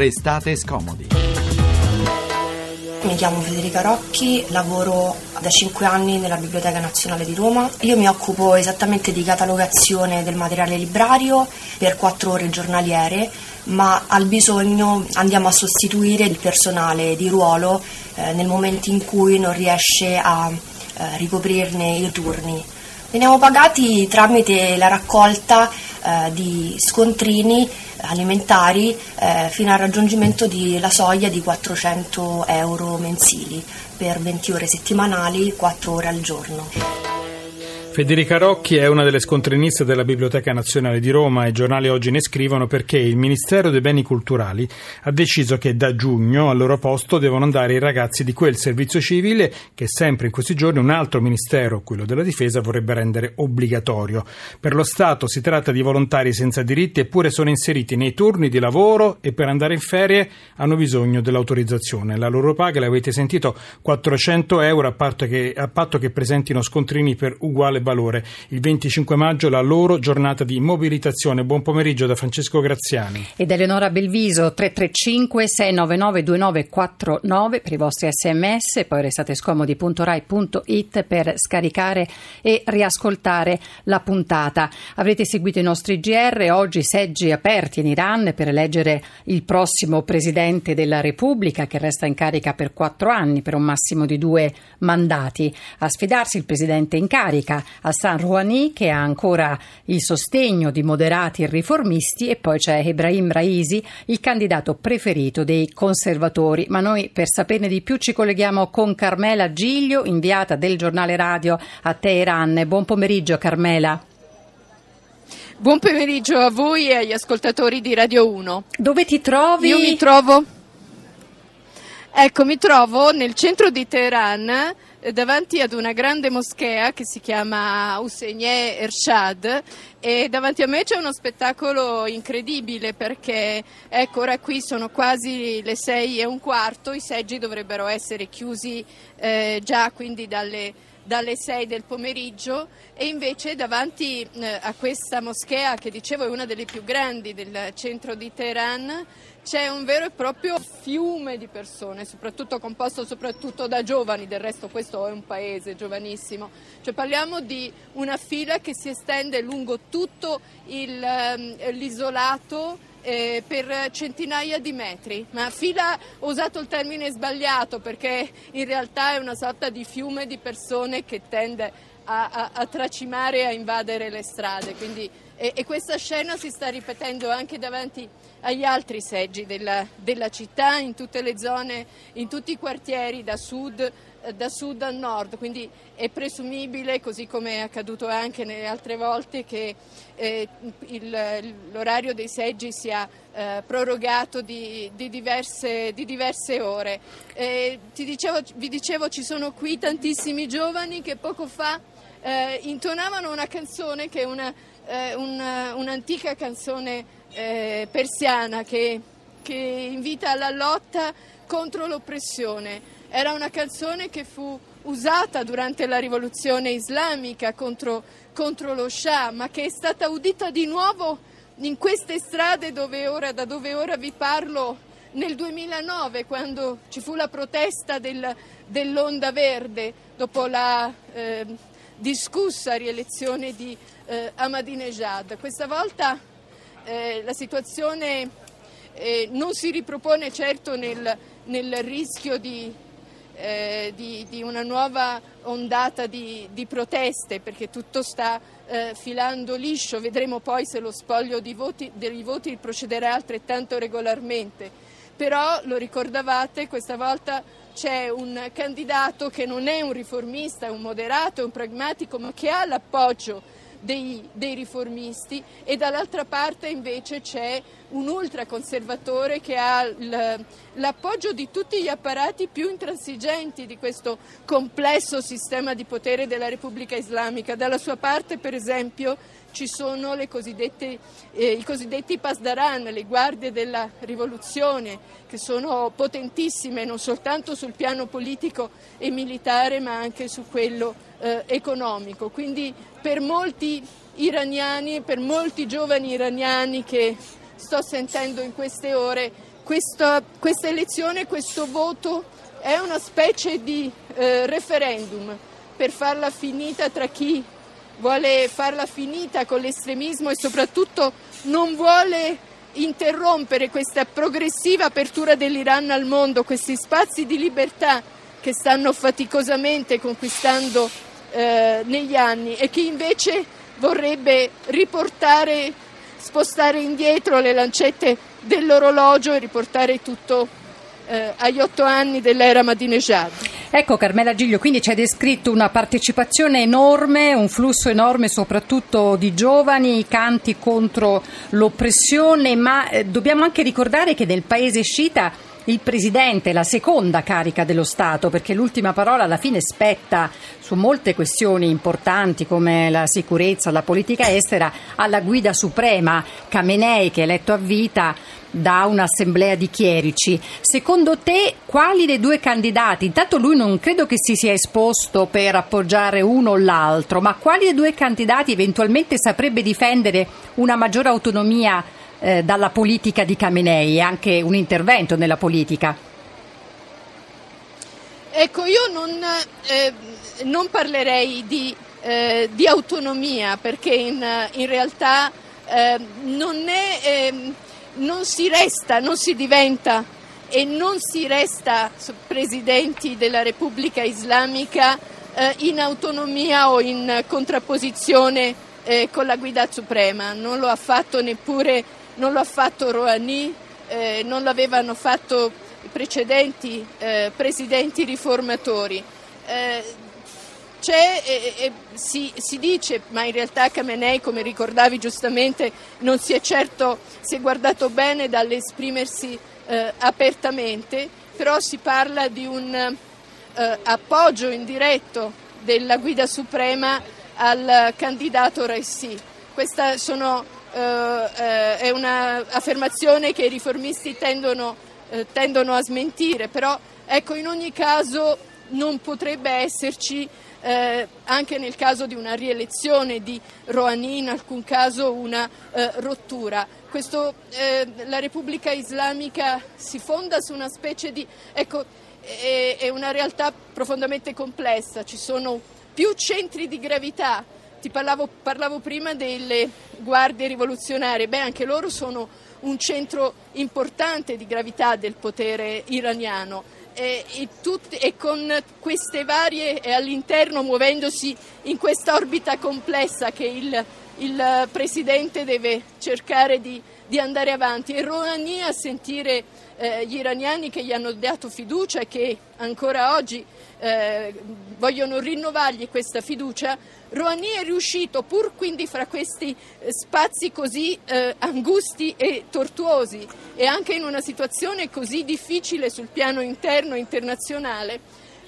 Restate scomodi. Mi chiamo Federica Rocchi, lavoro da 5 anni nella Biblioteca Nazionale di Roma. Io mi occupo esattamente di catalogazione del materiale librario per 4 ore giornaliere, ma al bisogno andiamo a sostituire il personale di ruolo eh, nel momento in cui non riesce a eh, ricoprirne i turni. Veniamo pagati tramite la raccolta eh, di scontrini alimentari eh, fino al raggiungimento della soglia di 400 euro mensili per 20 ore settimanali, 4 ore al giorno. Federica Rocchi è una delle scontriniste della Biblioteca Nazionale di Roma i giornali oggi ne scrivono perché il Ministero dei Beni Culturali ha deciso che da giugno al loro posto devono andare i ragazzi di quel servizio civile che sempre in questi giorni un altro Ministero, quello della Difesa, vorrebbe rendere obbligatorio. Per lo Stato si tratta di volontari senza diritti eppure sono inseriti nei turni di lavoro e per andare in ferie hanno bisogno dell'autorizzazione. La loro paga, l'avete sentito, 400 euro a patto che, a patto che presentino scontrini per uguale valore. Il 25 maggio la loro giornata di mobilitazione. Buon pomeriggio da Francesco Graziani. Ed Eleonora Belviso 335 699 2949 per i vostri sms, poi restate scomodi.rai.it per scaricare e riascoltare la puntata. Avrete seguito i nostri GR, oggi seggi aperti in Iran per eleggere il prossimo Presidente della Repubblica che resta in carica per quattro anni per un massimo di due mandati. A sfidarsi il Presidente in carica Hassan Rouhani che ha ancora il sostegno di moderati e riformisti e poi c'è Ibrahim Raisi, il candidato preferito dei conservatori. Ma noi per saperne di più ci colleghiamo con Carmela Giglio, inviata del giornale radio a Teheran. Buon pomeriggio Carmela. Buon pomeriggio a voi e agli ascoltatori di Radio 1. Dove ti trovi? Io mi trovo Ecco, mi trovo nel centro di Teheran eh, davanti ad una grande moschea che si chiama Husseinieh Ershad e davanti a me c'è uno spettacolo incredibile perché ecco ora qui sono quasi le sei e un quarto, i seggi dovrebbero essere chiusi eh, già quindi dalle dalle 6 del pomeriggio e invece davanti eh, a questa moschea che dicevo è una delle più grandi del centro di Teheran c'è un vero e proprio fiume di persone, soprattutto composto soprattutto da giovani, del resto questo è un paese giovanissimo. Cioè parliamo di una fila che si estende lungo tutto il, ehm, l'isolato eh, per centinaia di metri, ma fila ho usato il termine sbagliato perché in realtà è una sorta di fiume di persone che tende a, a, a tracimare e a invadere le strade. Quindi, e, e, questa scena si sta ripetendo anche davanti agli altri seggi della, della città, in tutte le zone, in tutti i quartieri da sud da sud a nord, quindi è presumibile, così come è accaduto anche nelle altre volte, che eh, il, l'orario dei seggi sia eh, prorogato di, di, diverse, di, diverse, ore. Eh, dicevo, vi dicevo ci sono qui tantissimi giovani che poco fa eh, intonavano una canzone che è una, eh, una, un'antica canzone eh, persiana che, che invita alla lotta contro l'oppressione. Era una canzone che fu usata durante la rivoluzione islamica contro, contro lo Shah, ma che è stata udita di nuovo in queste strade dove ora, da dove ora vi parlo nel 2009, quando ci fu la protesta del, dell'Onda Verde dopo la eh, discussa rielezione di eh, Ahmadinejad. Questa volta eh, la situazione eh, non si ripropone certo nel, nel rischio di eh, di, di, una nuova ondata di, di, proteste perché tutto sta eh, filando liscio, vedremo poi se lo spoglio voti, dei voti procederà altrettanto regolarmente. Però lo ricordavate, questa volta c'è un candidato che non è un riformista, è un moderato, è un pragmatico, ma che ha l'appoggio dei, dei riformisti e dall'altra parte invece c'è un ultraconservatore che ha l'appoggio di tutti gli apparati più intransigenti di questo complesso sistema di potere della Repubblica Islamica. Dalla sua parte, per esempio, ci sono eh, i cosiddetti Pasdaran, le guardie della rivoluzione, che sono potentissime non soltanto sul piano politico e militare, ma anche su quello eh, economico. Quindi per molti iraniani, per molti giovani iraniani che sto sentendo in queste ore, questa, questa elezione, questo voto è una specie di eh, referendum per farla finita tra chi vuole farla finita con l'estremismo e soprattutto non vuole interrompere questa progressiva apertura dell'Iran al mondo, questi spazi di libertà che stanno faticosamente conquistando eh, negli anni e che invece vorrebbe riportare, spostare indietro le lancette dell'orologio e riportare tutto eh, agli otto anni dell'era Madinejad. Ecco Carmela Giglio, quindi ci hai descritto una partecipazione enorme, un flusso enorme soprattutto di giovani, canti contro l'oppressione, ma eh, dobbiamo anche ricordare che nel paese sciita il presidente, la seconda carica dello Stato, perché l'ultima parola alla fine spetta su molte questioni importanti come la sicurezza, la politica estera, alla guida suprema Khamenei che è eletto a vita da un'assemblea di chierici. Secondo te quali dei due candidati? Intanto lui non credo che si sia esposto per appoggiare uno o l'altro, ma quali dei due candidati eventualmente saprebbe difendere una maggiore autonomia eh, dalla politica di Khamenei e anche un intervento nella politica? Ecco, io non, eh, non parlerei di, eh, di, autonomia perché in, in realtà eh, non è ehm, non si resta, non si diventa e non si resta presidenti della Repubblica Islamica eh, in autonomia o in contrapposizione eh, con la guida suprema. Non lo ha fatto neppure, non lo ha fatto Rouhani, eh, non l'avevano fatto i precedenti eh, presidenti riformatori. Eh, c'è, eh, eh, si, si, dice, ma in realtà Khamenei, come ricordavi giustamente, non si è certo si è guardato bene dall'esprimersi eh, apertamente, però si parla di un eh, appoggio indiretto della guida suprema al candidato Raisi. Questa sono, eh, eh, è un'affermazione che i riformisti tendono, tendono a smentire, però ecco, in ogni caso non potrebbe esserci eh, anche nel caso di una rielezione di Rouhani, in alcun caso una eh, rottura. Questo, eh, la Repubblica Islamica si fonda su una specie di... Ecco, è, è una realtà profondamente complessa, ci sono più centri di gravità. Ti parlavo, parlavo prima delle guardie rivoluzionarie, beh anche loro sono un centro importante di gravità del potere iraniano. E, e, tut, e, con queste varie e all'interno muovendosi in questa orbita complessa che il, il Presidente deve cercare di, di, andare avanti e Rouhani a sentire eh, gli iraniani che gli hanno dato fiducia e che ancora oggi eh, vogliono rinnovargli questa fiducia, Rouhani è riuscito, pur quindi fra questi eh, spazi così eh, angusti e tortuosi e anche in una situazione così difficile sul piano interno e internazionale,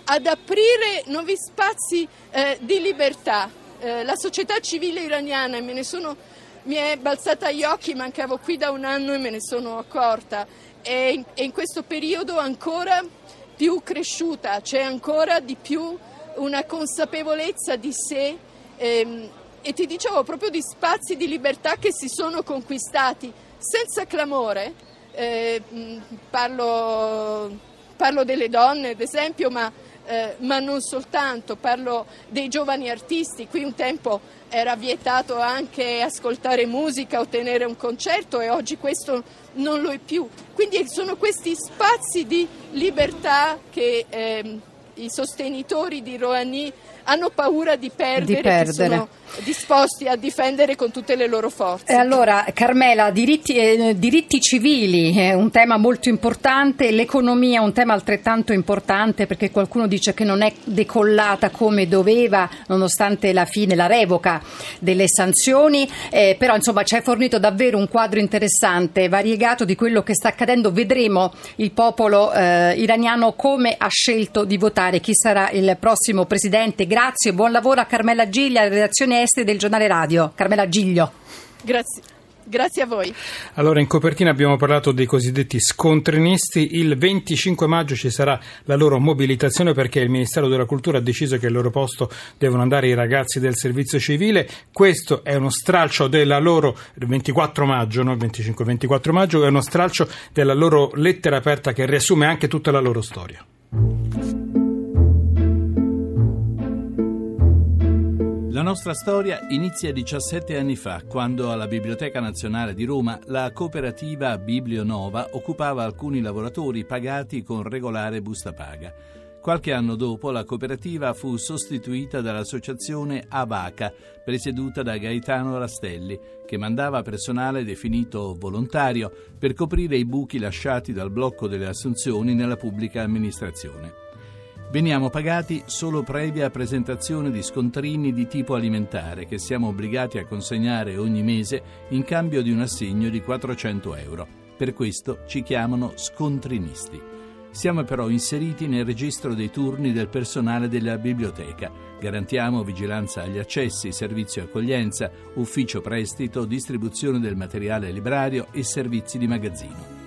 ad aprire nuovi spazi eh, di libertà. Eh, la società civile iraniana, me ne sono, mi è balzata agli occhi, mancavo qui da un anno e me ne sono accorta, è in, è in questo periodo ancora più cresciuta, c'è ancora di più una consapevolezza di sé ehm, e ti dicevo proprio di spazi di libertà che si sono conquistati senza clamore. Eh, parlo, parlo, delle donne, ad esempio, ma, eh, ma non soltanto, parlo dei giovani artisti. Qui un tempo era vietato anche ascoltare musica o tenere un concerto e oggi questo non lo è più. Quindi sono questi spazi di libertà che ehm, i sostenitori di Rouhani hanno paura di perdere, di perdere. sono disposti a difendere con tutte le loro forze. E allora, Carmela, diritti, eh, diritti civili è un tema molto importante, l'economia è un tema altrettanto importante perché qualcuno dice che non è decollata come doveva nonostante la fine, la revoca delle sanzioni, eh, però insomma ci hai fornito davvero un quadro interessante, variegato di quello che sta accadendo. Vedremo il popolo eh, iraniano come ha scelto di votare, chi sarà il prossimo presidente. Grazie, buon lavoro a Carmela Giglia, redazione esteri del giornale radio. Carmela Giglio. Grazie. Grazie a voi. Allora, in copertina abbiamo parlato dei cosiddetti scontrinisti. Il 25 maggio ci sarà la loro mobilitazione perché il Ministero della Cultura ha deciso che al loro posto devono andare i ragazzi del servizio civile. Questo è uno stralcio della loro, il 24 maggio, no? il 25-24 maggio, è uno stralcio della loro lettera aperta che riassume anche tutta la loro storia. La nostra storia inizia 17 anni fa, quando alla Biblioteca Nazionale di Roma la cooperativa Biblionova occupava alcuni lavoratori pagati con regolare busta paga. Qualche anno dopo la cooperativa fu sostituita dall'associazione Avaca, presieduta da Gaetano Rastelli, che mandava personale definito volontario per coprire i buchi lasciati dal blocco delle assunzioni nella pubblica amministrazione. Veniamo pagati solo previa presentazione di scontrini di tipo alimentare che siamo obbligati a consegnare ogni mese in cambio di un assegno di 400 euro. Per questo ci chiamano scontrinisti. Siamo però inseriti nel registro dei turni del personale della biblioteca. Garantiamo vigilanza agli accessi, servizio accoglienza, ufficio prestito, distribuzione del materiale librario e servizi di magazzino.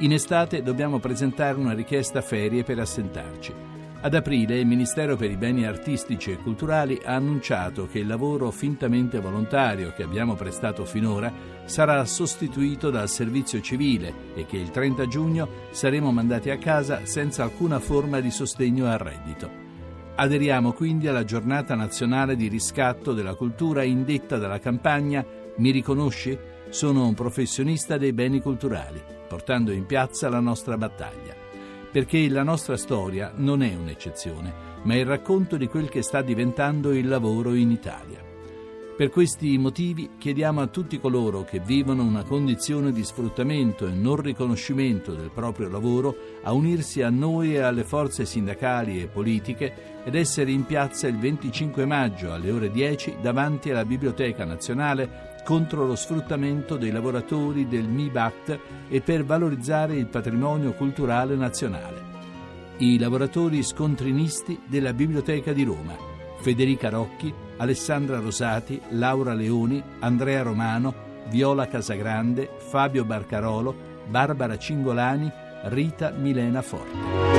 In estate dobbiamo presentare una richiesta ferie per assentarci. Ad aprile il Ministero per i beni artistici e culturali ha annunciato che il lavoro fintamente volontario che abbiamo prestato finora sarà sostituito dal servizio civile e che il 30 giugno saremo mandati a casa senza alcuna forma di sostegno al reddito. Aderiamo quindi alla giornata nazionale di riscatto della cultura indetta dalla campagna Mi riconosci? Sono un professionista dei beni culturali, portando in piazza la nostra battaglia perché la nostra storia non è un'eccezione, ma è il racconto di quel che sta diventando il lavoro in Italia. Per questi motivi chiediamo a tutti coloro che vivono una condizione di sfruttamento e non riconoscimento del proprio lavoro a unirsi a noi e alle forze sindacali e politiche ed essere in piazza il 25 maggio alle ore 10 davanti alla Biblioteca Nazionale contro lo sfruttamento dei lavoratori del MIBACT e per valorizzare il patrimonio culturale nazionale. I lavoratori scontrinisti della Biblioteca di Roma, Federica Rocchi, Alessandra Rosati, Laura Leoni, Andrea Romano, Viola Casagrande, Fabio Barcarolo, Barbara Cingolani, Rita Milena Forte.